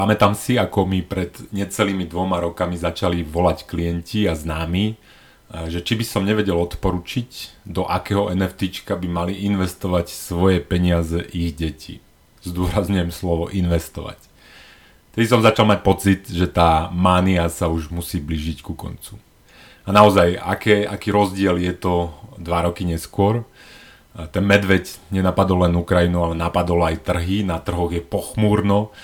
Pamätám si, ako mi pred necelými dvoma rokami začali volať klienti a známi, že či by som nevedel odporučiť, do akého NFT by mali investovať svoje peniaze ich deti. Zdôrazňujem slovo investovať. Tedy som začal mať pocit, že tá mánia sa už musí blížiť ku koncu. A naozaj, aké, aký rozdiel je to dva roky neskôr. Ten medveď nenapadol len Ukrajinu, ale napadol aj trhy. Na trhoch je pochmúrno.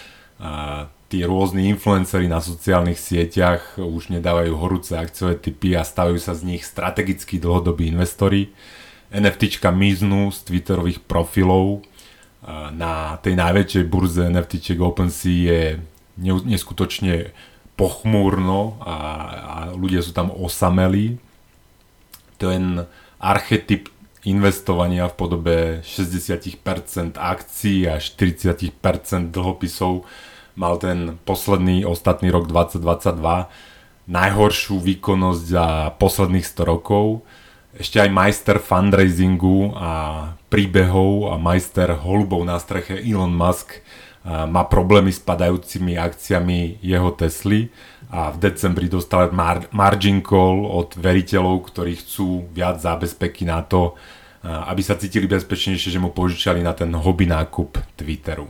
Tí rôzni influenceri na sociálnych sieťach už nedávajú horúce akciové typy a stavajú sa z nich strategickí dlhodobí investori. NFTčka miznú z Twitterových profilov. Na tej najväčšej burze NFTček OpenSea je neskutočne pochmúrno a, a ľudia sú tam osamelí. Ten archetyp investovania v podobe 60% akcií a 40% dlhopisov mal ten posledný, ostatný rok 2022 najhoršiu výkonnosť za posledných 100 rokov. Ešte aj majster fundraisingu a príbehov a majster holubov na streche Elon Musk má problémy s padajúcimi akciami jeho Tesly a v decembri dostal mar- margin call od veriteľov, ktorí chcú viac zábezpeky na to, aby sa cítili bezpečnejšie, že mu požičali na ten hobby nákup Twitteru.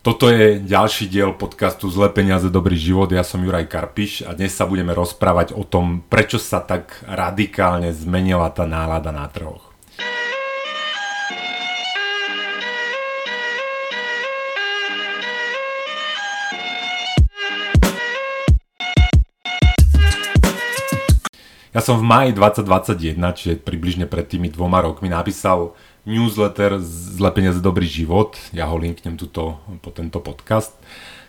Toto je ďalší diel podcastu Zle peniaze, dobrý život. Ja som Juraj Karpiš a dnes sa budeme rozprávať o tom, prečo sa tak radikálne zmenila tá nálada na trhoch. Ja som v maji 2021, čiže približne pred tými dvoma rokmi, napísal newsletter Zle peniaze dobrý život, ja ho linknem tuto po tento podcast,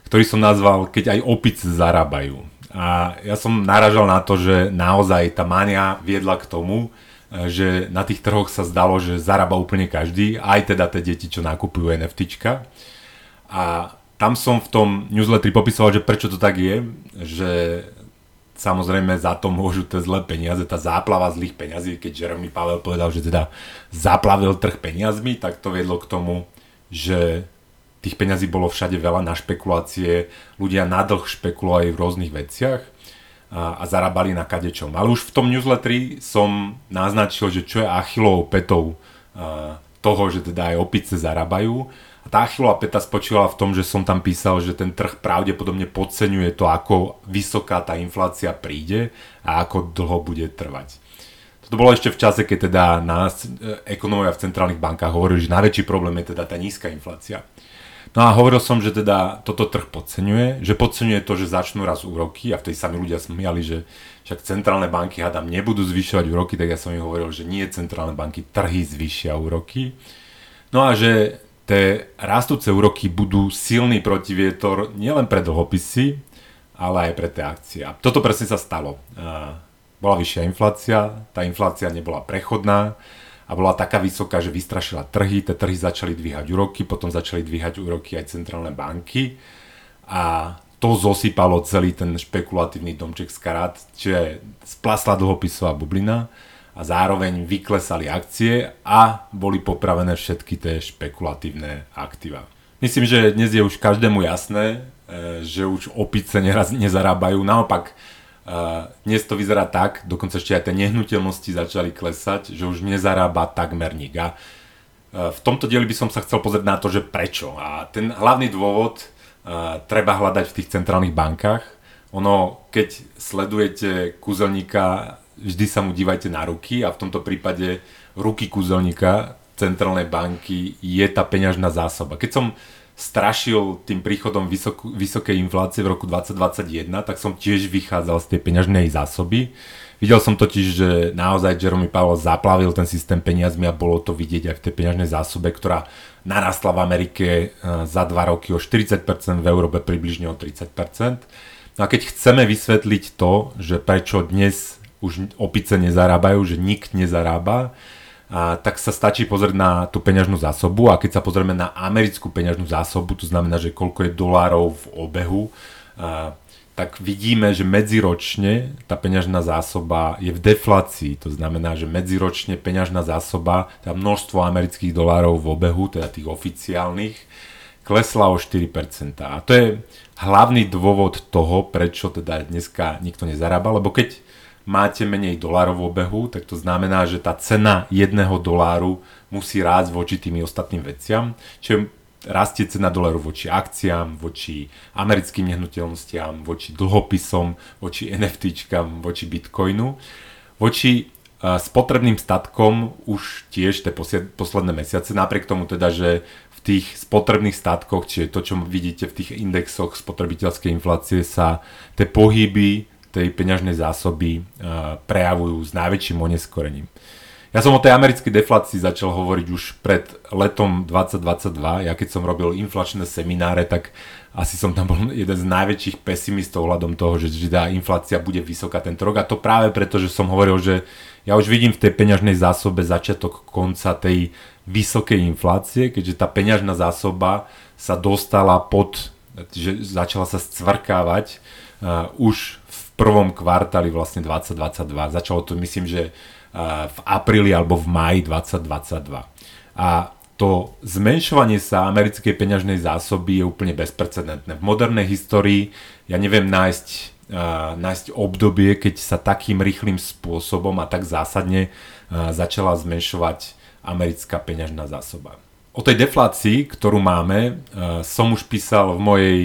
ktorý som nazval Keď aj opice zarábajú. A ja som naražal na to, že naozaj tá mania viedla k tomu, že na tých trhoch sa zdalo, že zarába úplne každý, aj teda tie deti, čo nakupujú NFTčka. A tam som v tom newsletteri popisoval, že prečo to tak je, že Samozrejme za to môžu tie zlé peniaze, tá záplava zlých peniazí, keď Jeremy Pavel povedal, že teda zaplavil trh peniazmi, tak to viedlo k tomu, že tých peňazí bolo všade veľa na špekulácie, ľudia na dlh špekulovali v rôznych veciach a, a zarábali na kadečom. Ale už v tom newsletteri som naznačil, že čo je achilovou petou toho, že teda aj opice zarábajú tá Achillová peta spočívala v tom, že som tam písal, že ten trh pravdepodobne podceňuje to, ako vysoká tá inflácia príde a ako dlho bude trvať. Toto bolo ešte v čase, keď teda nás e, ekonómovia v centrálnych bankách hovorili, že najväčší problém je teda tá nízka inflácia. No a hovoril som, že teda toto trh podceňuje, že podceňuje to, že začnú raz úroky a vtedy sa mi ľudia smiali, že však centrálne banky hádam nebudú zvyšovať úroky, tak ja som im hovoril, že nie centrálne banky, trhy zvyšia úroky. No a že tie rastúce úroky budú silný protivietor nielen pre dlhopisy, ale aj pre tie akcie. A toto presne sa stalo. Bola vyššia inflácia, tá inflácia nebola prechodná a bola taká vysoká, že vystrašila trhy, tie trhy začali dvíhať úroky, potom začali dvíhať úroky aj centrálne banky a to zosypalo celý ten špekulatívny domček z karát, čiže splasla dlhopisová bublina a zároveň vyklesali akcie a boli popravené všetky tie špekulatívne aktíva. Myslím, že dnes je už každému jasné, e, že už opice neraz nezarábajú. Naopak, e, dnes to vyzerá tak, dokonca ešte aj tie nehnuteľnosti začali klesať, že už nezarába takmer nik. A e, v tomto dieli by som sa chcel pozrieť na to, že prečo. A ten hlavný dôvod treba hľadať v tých centrálnych bankách. Ono, keď sledujete kúzelníka vždy sa mu dívajte na ruky a v tomto prípade ruky kúzelníka centrálnej banky je tá peňažná zásoba. Keď som strašil tým príchodom vysok, vysokej inflácie v roku 2021, tak som tiež vychádzal z tej peňažnej zásoby. Videl som totiž, že naozaj Jeremy Powell zaplavil ten systém peniazmi a bolo to vidieť aj v tej peňažnej zásobe, ktorá narastla v Amerike eh, za 2 roky o 40%, v Európe približne o 30%. No a keď chceme vysvetliť to, že prečo dnes už opice nezarábajú, že nik nezarába, a tak sa stačí pozrieť na tú peňažnú zásobu a keď sa pozrieme na americkú peňažnú zásobu, to znamená, že koľko je dolárov v obehu, a, tak vidíme, že medziročne tá peňažná zásoba je v deflácii. To znamená, že medziročne peňažná zásoba, teda množstvo amerických dolárov v obehu, teda tých oficiálnych, klesla o 4%. A to je hlavný dôvod toho, prečo teda dneska nikto nezarába, lebo keď máte menej dolárov v obehu, tak to znamená, že tá cena jedného doláru musí rásť voči tými ostatným veciam, čiže rastie cena doláru voči akciám, voči americkým nehnuteľnostiam, voči dlhopisom, voči NFTčkam, voči bitcoinu. Voči spotrebným statkom už tiež tie posledné mesiace, napriek tomu teda, že v tých spotrebných statkoch, čiže to, čo vidíte v tých indexoch spotrebiteľskej inflácie, sa tie pohyby tej peňažnej zásoby prejavujú s najväčším oneskorením. Ja som o tej americkej deflácii začal hovoriť už pred letom 2022. Ja keď som robil inflačné semináre, tak asi som tam bol jeden z najväčších pesimistov hľadom toho, že, že tá inflácia bude vysoká tento rok. A to práve preto, že som hovoril, že ja už vidím v tej peňažnej zásobe začiatok konca tej vysokej inflácie, keďže tá peňažná zásoba sa dostala pod, že začala sa scvrkávať uh, už v prvom kvartáli vlastne 2022. Začalo to myslím, že v apríli alebo v maji 2022. A to zmenšovanie sa americkej peňažnej zásoby je úplne bezprecedentné. V modernej histórii ja neviem nájsť, uh, nájsť obdobie, keď sa takým rýchlým spôsobom a tak zásadne uh, začala zmenšovať americká peňažná zásoba. O tej deflácii, ktorú máme, uh, som už písal v mojej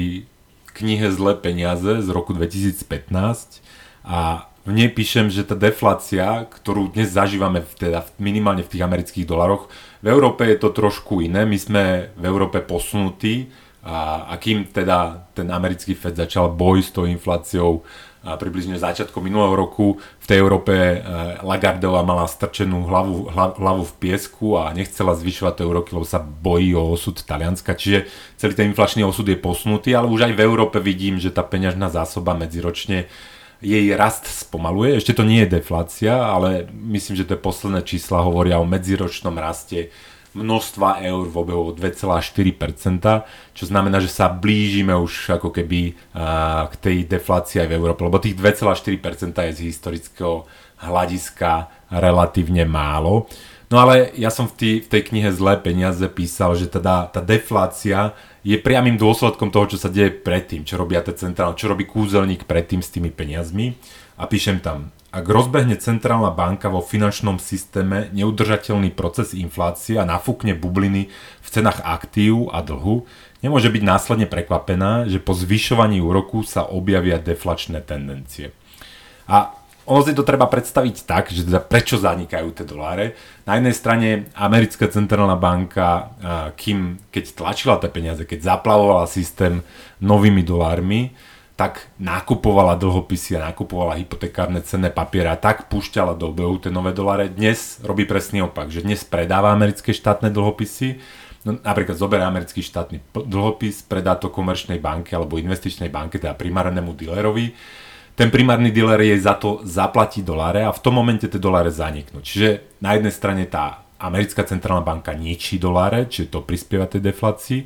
knihe Zlé peniaze z roku 2015 a v nej píšem, že tá deflácia, ktorú dnes zažívame v, teda minimálne v tých amerických dolaroch, v Európe je to trošku iné. My sme v Európe posunutí a, a kým teda ten americký Fed začal boj s tou infláciou približne začiatkom minulého roku v tej Európe e, Lagardová mala strčenú hlavu, hlavu v piesku a nechcela zvyšovať to euroky, lebo sa bojí o osud Talianska. Čiže celý ten inflačný osud je posunutý, ale už aj v Európe vidím, že tá peňažná zásoba medziročne jej rast spomaluje. Ešte to nie je deflácia, ale myslím, že tie posledné čísla hovoria o medziročnom raste množstva eur v obehu 2,4%, čo znamená, že sa blížime už ako keby k tej deflácii aj v Európe, lebo tých 2,4% je z historického hľadiska relatívne málo. No ale ja som v, tý, v tej knihe Zlé peniaze písal, že teda tá deflácia je priamým dôsledkom toho, čo sa deje predtým, čo robia tie centrálne, čo robí kúzelník predtým s tými peniazmi. A píšem tam, ak rozbehne centrálna banka vo finančnom systéme neudržateľný proces inflácie a nafúkne bubliny v cenách aktív a dlhu, nemôže byť následne prekvapená, že po zvyšovaní úroku sa objavia deflačné tendencie. A ono si to treba predstaviť tak, že teda prečo zanikajú tie doláre. Na jednej strane americká centrálna banka, kým, keď tlačila tie peniaze, keď zaplavovala systém novými dolármi, tak nakupovala dlhopisy a nakupovala hypotekárne cenné papiere a tak púšťala do obehu tie nové doláre. Dnes robí presný opak, že dnes predáva americké štátne dlhopisy, no, napríklad zoberie americký štátny dlhopis, predá to komerčnej banke alebo investičnej banke, teda primárnemu dealerovi ten primárny dealer jej za to zaplatí doláre a v tom momente tie doláre zaniknú. Čiže na jednej strane tá americká centrálna banka ničí doláre, čiže to prispieva tej deflácii,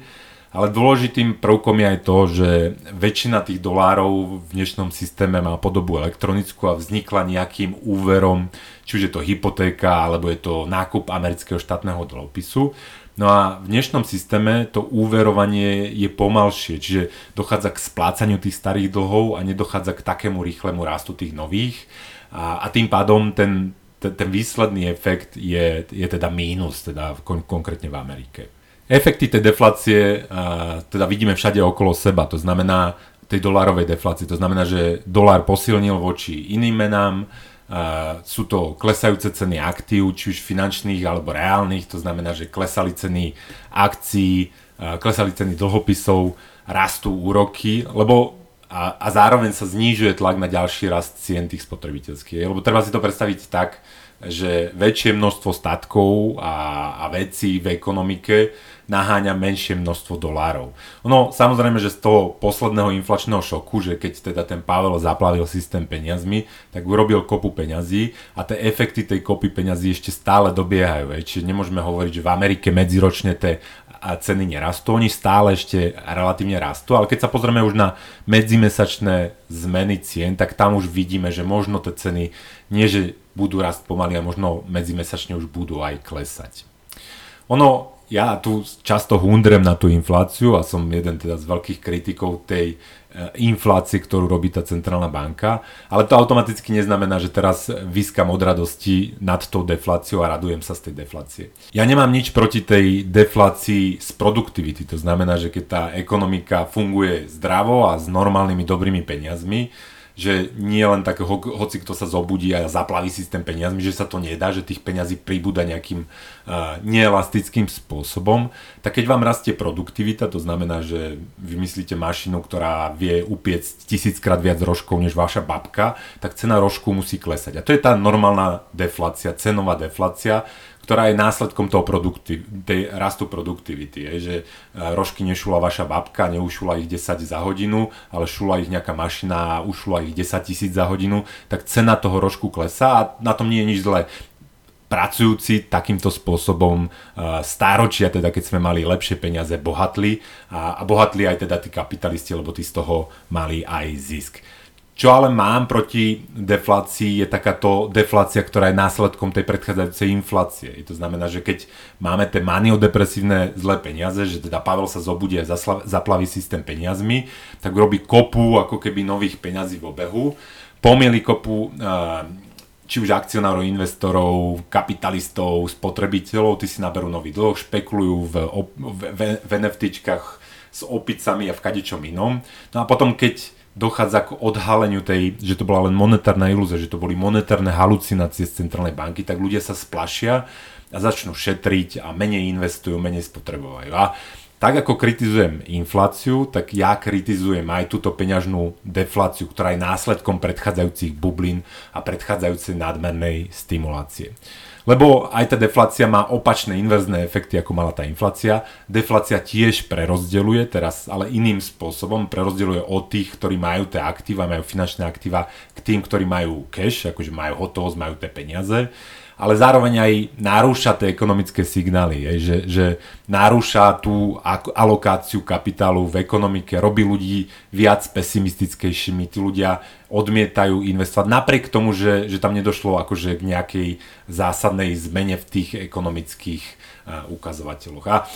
ale dôležitým prvkom je aj to, že väčšina tých dolárov v dnešnom systéme má podobu elektronickú a vznikla nejakým úverom, či už je to hypotéka alebo je to nákup amerického štátneho dlhopisu. No a v dnešnom systéme to úverovanie je pomalšie, čiže dochádza k splácaniu tých starých dlhov a nedochádza k takému rýchlemu rastu tých nových. A, a tým pádom ten, ten, ten výsledný efekt je, je teda mínus, teda kon, konkrétne v Amerike. Efekty tej deflácie a, teda vidíme všade okolo seba, to znamená tej dolárovej deflácie, to znamená, že dolár posilnil voči iným menám, Uh, sú to klesajúce ceny aktív, či už finančných alebo reálnych, to znamená, že klesali ceny akcií, uh, klesali ceny dlhopisov, rastú úroky, lebo a, a zároveň sa znižuje tlak na ďalší rast cien tých spotrebiteľských. Lebo treba si to predstaviť tak, že väčšie množstvo statkov a, a vecí v ekonomike naháňa menšie množstvo dolárov. No samozrejme, že z toho posledného inflačného šoku, že keď teda ten Pavel zaplavil systém peniazmi, tak urobil kopu peňazí a tie efekty tej kopy peňazí ešte stále dobiehajú. Čiže nemôžeme hovoriť, že v Amerike medziročne tie ceny nerastú, oni stále ešte relatívne rastú, ale keď sa pozrieme už na medzimesačné zmeny cien, tak tam už vidíme, že možno tie ceny nie, že budú rast pomaly a možno medzimesačne už budú aj klesať. Ono ja tu často hundrem na tú infláciu a som jeden teda z veľkých kritikov tej E, inflácie, ktorú robí tá centrálna banka, ale to automaticky neznamená, že teraz vyskam od radosti nad tou defláciou a radujem sa z tej deflácie. Ja nemám nič proti tej deflácii z produktivity, to znamená, že keď tá ekonomika funguje zdravo a s normálnymi dobrými peniazmi, že nie len tak, ho, hoci kto sa zobudí a zaplaví systém peniazmi, že sa to nedá, že tých peňazí pribúda nejakým uh, neelastickým spôsobom, tak keď vám rastie produktivita, to znamená, že vymyslíte mašinu, ktorá vie upiecť tisíckrát viac rožkov než vaša babka, tak cena rožku musí klesať. A to je tá normálna deflácia, cenová deflácia, ktorá je následkom toho produkty, tej rastu produktivity. Je, že e, rožky nešula vaša babka, neušula ich 10 za hodinu, ale šula ich nejaká mašina a ušula ich 10 tisíc za hodinu, tak cena toho rožku klesá a na tom nie je nič zlé pracujúci takýmto spôsobom uh, stáročia, teda keď sme mali lepšie peniaze, bohatli a, a bohatli aj teda tí kapitalisti, lebo tí z toho mali aj zisk. Čo ale mám proti deflácii je takáto deflácia, ktorá je následkom tej predchádzajúcej inflácie. I to znamená, že keď máme tie maniodepresívne zlé peniaze, že teda Pavel sa zobudí a zaplaví systém peniazmi, tak robí kopu ako keby nových peňazí v obehu, pomieli kopu či už akcionárov, investorov, kapitalistov, spotrebiteľov, tí si naberú nový dlh, špekulujú v, v, v, v s opicami a v kadečom inom. No a potom, keď dochádza k odhaleniu tej, že to bola len monetárna ilúzia, že to boli monetárne halucinácie z centrálnej banky, tak ľudia sa splašia a začnú šetriť a menej investujú, menej spotrebovajú. A tak ako kritizujem infláciu, tak ja kritizujem aj túto peňažnú defláciu, ktorá je následkom predchádzajúcich bublín a predchádzajúcej nadmernej stimulácie. Lebo aj tá deflácia má opačné inverzné efekty, ako mala tá inflácia. Deflácia tiež prerozdeluje, teraz ale iným spôsobom, prerozdeluje od tých, ktorí majú tie aktíva, majú finančné aktíva, k tým, ktorí majú cash, akože majú hotovosť, majú tie peniaze ale zároveň aj narúša tie ekonomické signály, je, že, že narúša tú alokáciu kapitálu v ekonomike, robí ľudí viac pesimistickejšími, tí ľudia odmietajú investovať, napriek tomu, že, že tam nedošlo akože k nejakej zásadnej zmene v tých ekonomických uh, ukazovateľoch. A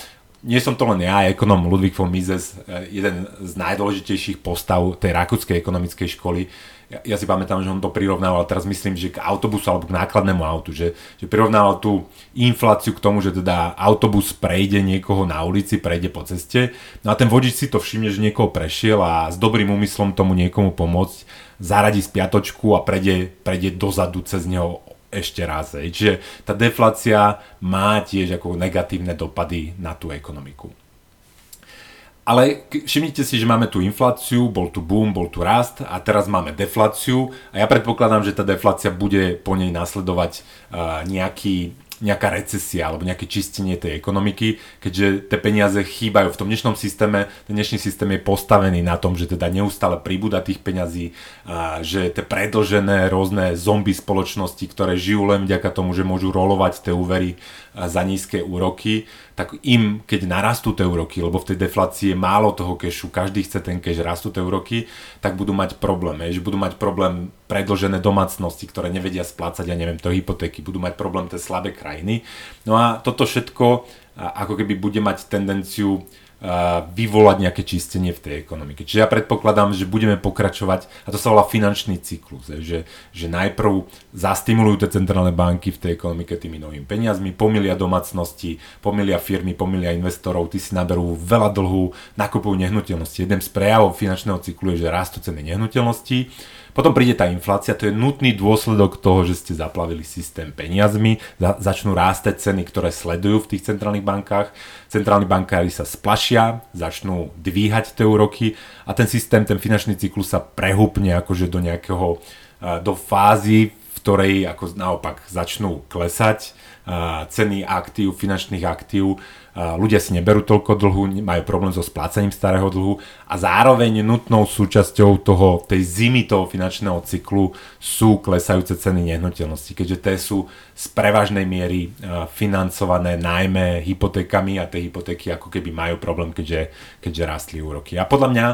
nie som to len ja, ekonom Ludwig von Mises, e, jeden z najdôležitejších postav tej rakúskej ekonomickej školy, ja, ja si pamätám, že on to prirovnával, teraz myslím, že k autobusu alebo k nákladnému autu, že, že prirovnával tú infláciu k tomu, že teda autobus prejde niekoho na ulici, prejde po ceste, no a ten vodič si to všimne, že niekoho prešiel a s dobrým úmyslom tomu niekomu pomôcť, zaradí spiatočku a prejde, prejde dozadu cez neho ešte raz. Čiže tá deflácia má tiež ako negatívne dopady na tú ekonomiku. Ale všimnite si, že máme tu infláciu, bol tu boom, bol tu rast a teraz máme defláciu a ja predpokladám, že tá deflácia bude po nej nasledovať uh, nejaký nejaká recesia alebo nejaké čistenie tej ekonomiky, keďže tie peniaze chýbajú v tom dnešnom systéme. Ten dnešný systém je postavený na tom, že teda neustále pribúda tých peňazí, a že tie predlžené rôzne zombie spoločnosti, ktoré žijú len vďaka tomu, že môžu rolovať tie úvery za nízke úroky, tak im, keď narastú tie úroky, lebo v tej deflácii je málo toho kešu, každý chce ten keš, rastú tie úroky, tak budú mať problém. Že budú mať problém predlžené domácnosti, ktoré nevedia splácať, ja neviem, to hypotéky, budú mať problém tie slabé krajiny. No a toto všetko ako keby bude mať tendenciu vyvolať nejaké čistenie v tej ekonomike. Čiže ja predpokladám, že budeme pokračovať, a to sa volá finančný cyklus, že, že najprv zastimulujú tie centrálne banky v tej ekonomike tými novými peniazmi, pomilia domácnosti, pomilia firmy, pomilia investorov, tí si naberú veľa dlhu, nakupujú nehnuteľnosti. Jeden z prejavov finančného cyklu je, že rastú ceny nehnuteľností, potom príde tá inflácia, to je nutný dôsledok toho, že ste zaplavili systém peniazmi, za, začnú rásť ceny, ktoré sledujú v tých centrálnych bankách, centrálni bankári sa splašia, začnú dvíhať tie úroky a ten systém, ten finančný cyklus sa prehúpne akože do nejakého, do fázy, v ktorej ako naopak začnú klesať ceny aktív, finančných aktív, ľudia si neberú toľko dlhu, majú problém so splácaním starého dlhu a zároveň nutnou súčasťou toho, tej zimy toho finančného cyklu sú klesajúce ceny nehnuteľnosti, keďže tie sú z prevažnej miery financované najmä hypotékami a tie hypotéky ako keby majú problém, keďže, keďže rastli úroky. A podľa mňa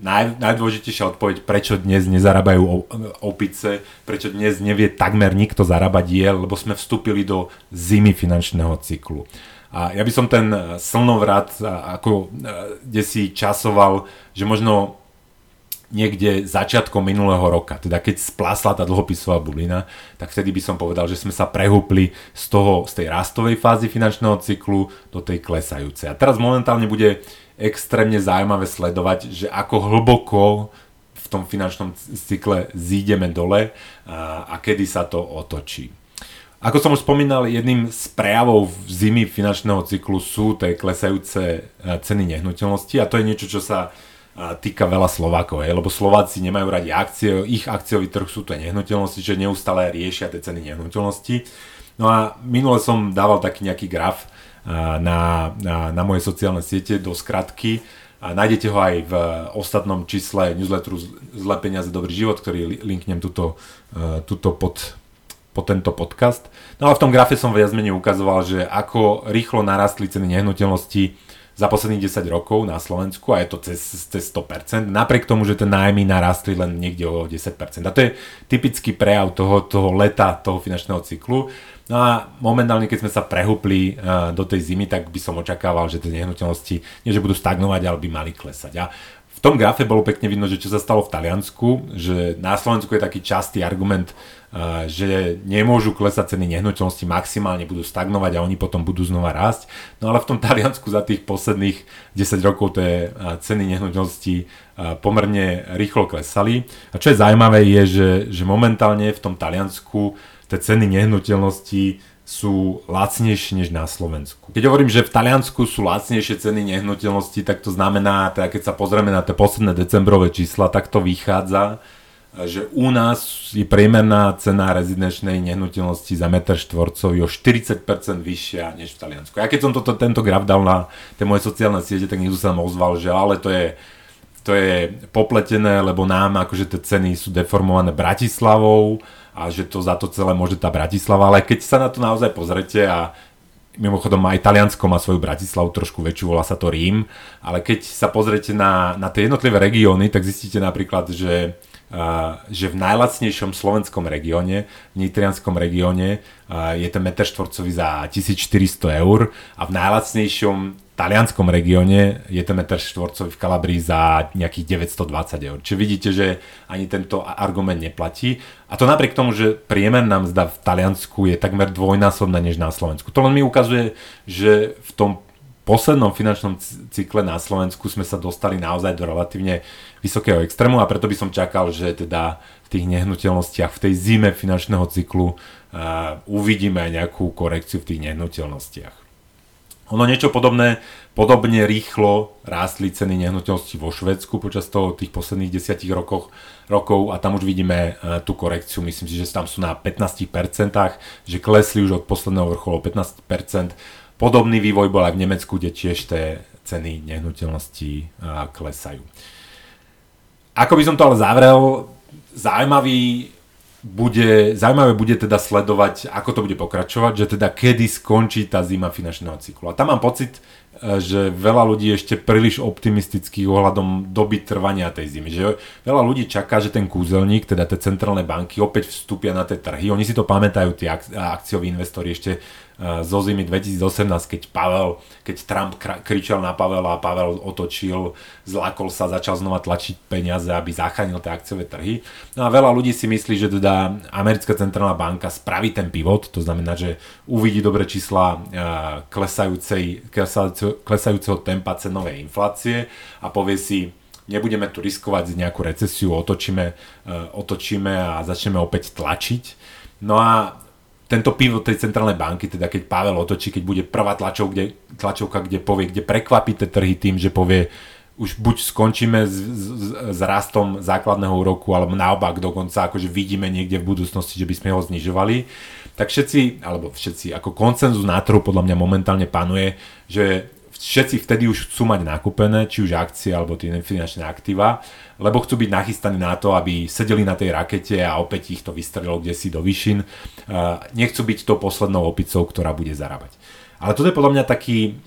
naj, najdôležitejšia odpoveď, prečo dnes nezarábajú opice, prečo dnes nevie takmer nikto zarábať je, lebo sme vstúpili do zimy finančného cyklu. A ja by som ten slnovrat ako kde si časoval, že možno niekde začiatkom minulého roka, teda keď splásla tá dlhopisová bulina, tak vtedy by som povedal, že sme sa prehúpli z toho, z tej rastovej fázy finančného cyklu do tej klesajúcej. A teraz momentálne bude extrémne zaujímavé sledovať, že ako hlboko v tom finančnom cykle zídeme dole a, a kedy sa to otočí. Ako som už spomínal, jedným z prejavov zimy finančného cyklu sú tie klesajúce e, ceny nehnuteľnosti a to je niečo, čo sa týka veľa Slovákov, hej, lebo Slováci nemajú radi akcie, ich akciový trh sú to nehnuteľnosti, že neustále riešia tie ceny nehnuteľnosti. No a minule som dával taký nejaký graf na, na, na moje sociálne siete do skratky. A nájdete ho aj v ostatnom čísle newsletteru Zle peniaze, dobrý život, ktorý linknem tuto, tuto pod, po tento podcast. No a v tom grafe som viac menej ukazoval, že ako rýchlo narastli ceny nehnuteľnosti za posledných 10 rokov na Slovensku a je to cez, cez 100%, napriek tomu, že tie nájmy narastli len niekde o 10%. A to je typický prejav toho, toho leta, toho finančného cyklu. No a momentálne, keď sme sa prehúpli uh, do tej zimy, tak by som očakával, že tie nehnuteľnosti nie že budú stagnovať, ale by mali klesať. A v tom grafe bolo pekne vidno, že čo sa stalo v Taliansku, že na Slovensku je taký častý argument, že nemôžu klesať ceny nehnuteľnosti, maximálne budú stagnovať a oni potom budú znova rásť. No ale v tom Taliansku za tých posledných 10 rokov tie ceny nehnuteľnosti pomerne rýchlo klesali. A čo je zaujímavé je, že, že momentálne v tom Taliansku tie ceny nehnuteľnosti sú lacnejšie než na Slovensku. Keď hovorím, že v Taliansku sú lacnejšie ceny nehnuteľnosti, tak to znamená, teda keď sa pozrieme na tie posledné decembrové čísla, tak to vychádza, že u nás je priemerná cena rezidenčnej nehnuteľnosti za meter štvorcový o 40% vyššia než v Taliansku. Ja keď som toto, tento graf dal na tie moje sociálne siete, tak niekto sa ozval, že ale to je, to je popletené, lebo nám akože tie ceny sú deformované Bratislavou a že to za to celé môže tá Bratislava, ale keď sa na to naozaj pozrete a mimochodom aj Taliansko má svoju Bratislavu trošku väčšiu, volá sa to Rím, ale keď sa pozrete na, na tie jednotlivé regióny, tak zistíte napríklad, že že v najlacnejšom slovenskom regióne, v nitrianskom regióne, je ten meter štvorcový za 1400 eur a v najlacnejšom talianskom regióne je ten meter štvorcový v Kalabrii za nejakých 920 eur. Čiže vidíte, že ani tento argument neplatí. A to napriek tomu, že priemerná mzda v Taliansku je takmer dvojnásobná než na Slovensku. To len mi ukazuje, že v tom poslednom finančnom cykle na Slovensku sme sa dostali naozaj do relatívne vysokého extrému a preto by som čakal, že teda v tých nehnuteľnostiach v tej zime finančného cyklu uh, uvidíme nejakú korekciu v tých nehnuteľnostiach. Ono niečo podobné, podobne rýchlo rástli ceny nehnuteľností vo Švedsku počas toho tých posledných desiatich rokoch, rokov a tam už vidíme uh, tú korekciu, myslím si, že tam sú na 15%, že klesli už od posledného vrcholu 15%, Podobný vývoj bol aj v Nemecku, kde tiež tie ceny nehnuteľností klesajú. Ako by som to ale zavrel, zaujímavý bude, zaujímavé bude teda sledovať, ako to bude pokračovať, že teda kedy skončí tá zima finančného cyklu. A tam mám pocit, že veľa ľudí ešte príliš optimistických ohľadom doby trvania tej zimy. Že veľa ľudí čaká, že ten kúzelník, teda tie centrálne banky opäť vstúpia na tie trhy. Oni si to pamätajú, tí akcioví investori ešte zo zimy 2018, keď Pavel, keď Trump kričal na Pavela a Pavel otočil, zlakol sa, začal znova tlačiť peniaze, aby zachránil tie akciové trhy. No a veľa ľudí si myslí, že teda americká centrálna banka spraví ten pivot, to znamená, že uvidí dobre čísla klesajúcej, klesajúceho, klesajúceho tempa cenovej inflácie a povie si, nebudeme tu riskovať nejakú recesiu, otočíme, otočíme a začneme opäť tlačiť. No a tento pivot tej centrálnej banky, teda keď Pavel otočí, keď bude prvá tlačov, kde, tlačovka, kde povie, kde prekvapí tie trhy tým, že povie, už buď skončíme s, s, s rastom základného úroku, alebo naopak dokonca akože vidíme niekde v budúcnosti, že by sme ho znižovali, tak všetci, alebo všetci, ako koncenzus na trhu podľa mňa momentálne panuje, že všetci vtedy už chcú mať nakúpené, či už akcie alebo tie finančné aktíva, lebo chcú byť nachystaní na to, aby sedeli na tej rakete a opäť ich to vystrelilo kde si do vyšin. Nechcú byť to poslednou opicou, ktorá bude zarábať. Ale toto je podľa mňa taký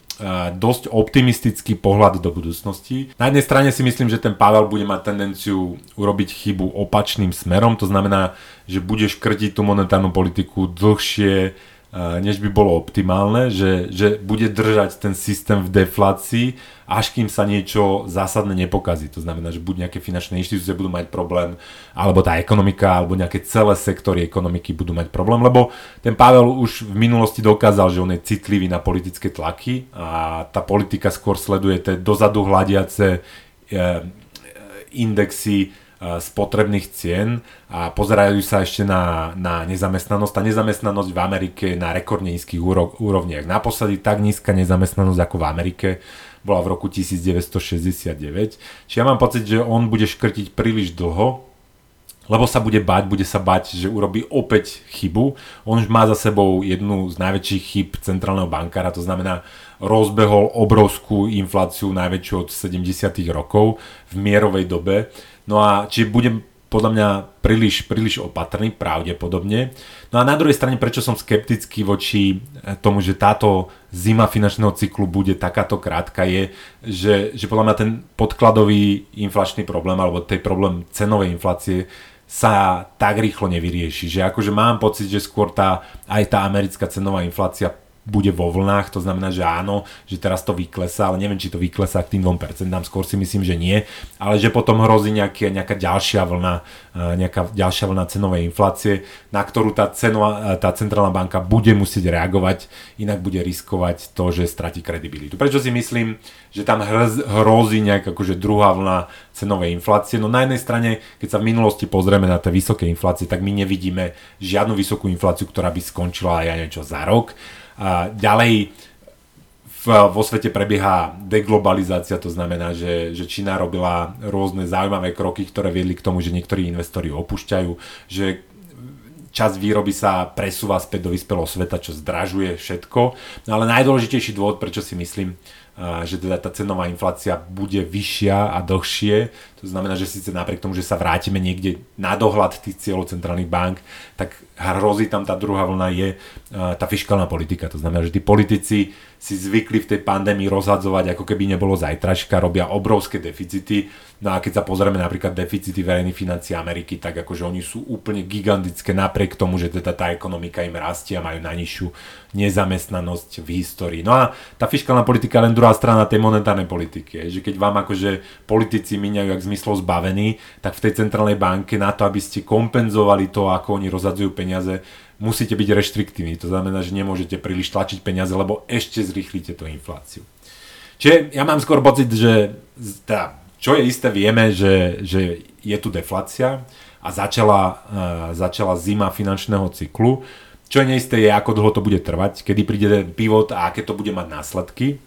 dosť optimistický pohľad do budúcnosti. Na jednej strane si myslím, že ten Pavel bude mať tendenciu urobiť chybu opačným smerom, to znamená, že bude škrtiť tú monetárnu politiku dlhšie než by bolo optimálne, že, že bude držať ten systém v deflácii, až kým sa niečo zásadne nepokazí. To znamená, že buď nejaké finančné inštitúcie budú mať problém, alebo tá ekonomika, alebo nejaké celé sektory ekonomiky budú mať problém, lebo ten Pavel už v minulosti dokázal, že on je citlivý na politické tlaky a tá politika skôr sleduje tie dozadu hľadiace eh, indexy spotrebných cien a pozerajú sa ešte na, na nezamestnanosť. Tá nezamestnanosť v Amerike je na rekordne nízkych úrovniach. Naposledy tak nízka nezamestnanosť ako v Amerike bola v roku 1969. Čiže ja mám pocit, že on bude škrtiť príliš dlho, lebo sa bude bať, bude sa bať, že urobí opäť chybu. On už má za sebou jednu z najväčších chyb centrálneho bankára, to znamená rozbehol obrovskú infláciu najväčšiu od 70. rokov v mierovej dobe No a či budem podľa mňa príliš, príliš opatrný, pravdepodobne. No a na druhej strane, prečo som skeptický voči eh, tomu, že táto zima finančného cyklu bude takáto krátka, je, že, že podľa mňa ten podkladový inflačný problém, alebo tej problém cenovej inflácie sa tak rýchlo nevyrieši. Že akože mám pocit, že skôr tá, aj tá americká cenová inflácia bude vo vlnách, to znamená, že áno, že teraz to vyklesá, ale neviem, či to vyklesá k tým 2%, skôr si myslím, že nie, ale že potom hrozí nejaké, nejaká ďalšia vlna, e, nejaká ďalšia vlna cenovej inflácie, na ktorú tá, cenová, e, tá centrálna banka bude musieť reagovať, inak bude riskovať to, že stratí kredibilitu. Prečo si myslím, že tam hrozí nejaká akože druhá vlna cenovej inflácie? No na jednej strane, keď sa v minulosti pozrieme na tie vysoké inflácie, tak my nevidíme žiadnu vysokú infláciu, ktorá by skončila aj niečo za rok. Ďalej v, vo svete prebieha deglobalizácia, to znamená, že, že Čína robila rôzne zaujímavé kroky, ktoré viedli k tomu, že niektorí investori opúšťajú, že čas výroby sa presúva späť do vyspelého sveta, čo zdražuje všetko. No ale najdôležitejší dôvod, prečo si myslím, že teda tá cenová inflácia bude vyššia a dlhšie. To znamená, že síce napriek tomu, že sa vrátime niekde na dohľad tých cieľov centrálnych bank, tak hrozí tam tá druhá vlna je tá fiskálna politika. To znamená, že tí politici si zvykli v tej pandémii rozhadzovať, ako keby nebolo zajtračka, robia obrovské deficity. No a keď sa pozrieme napríklad deficity verejných financií Ameriky, tak akože oni sú úplne gigantické napriek tomu, že teda tá ekonomika im rastie a majú najnižšiu nezamestnanosť v histórii. No a tá fiskálna politika je len druhá strana tej monetárnej politiky. Že keď vám akože politici míňajú jak zmyslov zbavení, tak v tej centrálnej banke na to, aby ste kompenzovali to, ako oni rozhadzujú peniaze, musíte byť reštriktívni. To znamená, že nemôžete príliš tlačiť peniaze, lebo ešte zrýchlite tú infláciu. Čiže ja mám skôr pocit, že teda, čo je isté, vieme, že, že je tu deflácia a začala, uh, začala zima finančného cyklu. Čo je neisté je, ako dlho to bude trvať, kedy príde ten pivot a aké to bude mať následky.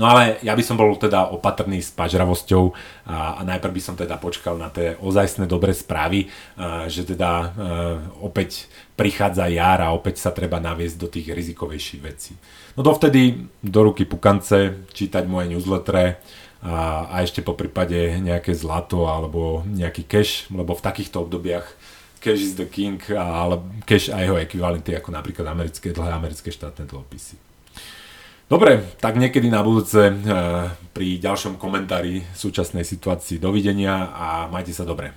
No ale ja by som bol teda opatrný s pažravosťou a, a najprv by som teda počkal na tie ozajstné dobré správy, a, že teda a, opäť prichádza jar a opäť sa treba naviesť do tých rizikovejších vecí. No dovtedy do ruky pukance, čítať moje newslettere a, a ešte po prípade nejaké zlato alebo nejaký cash, lebo v takýchto obdobiach cash is the king, ale cash a jeho ekvivalenty ako napríklad americké, dlhé americké štátne dlhopisy. Dobre, tak niekedy na budúce eh, pri ďalšom komentári súčasnej situácii dovidenia a majte sa dobre.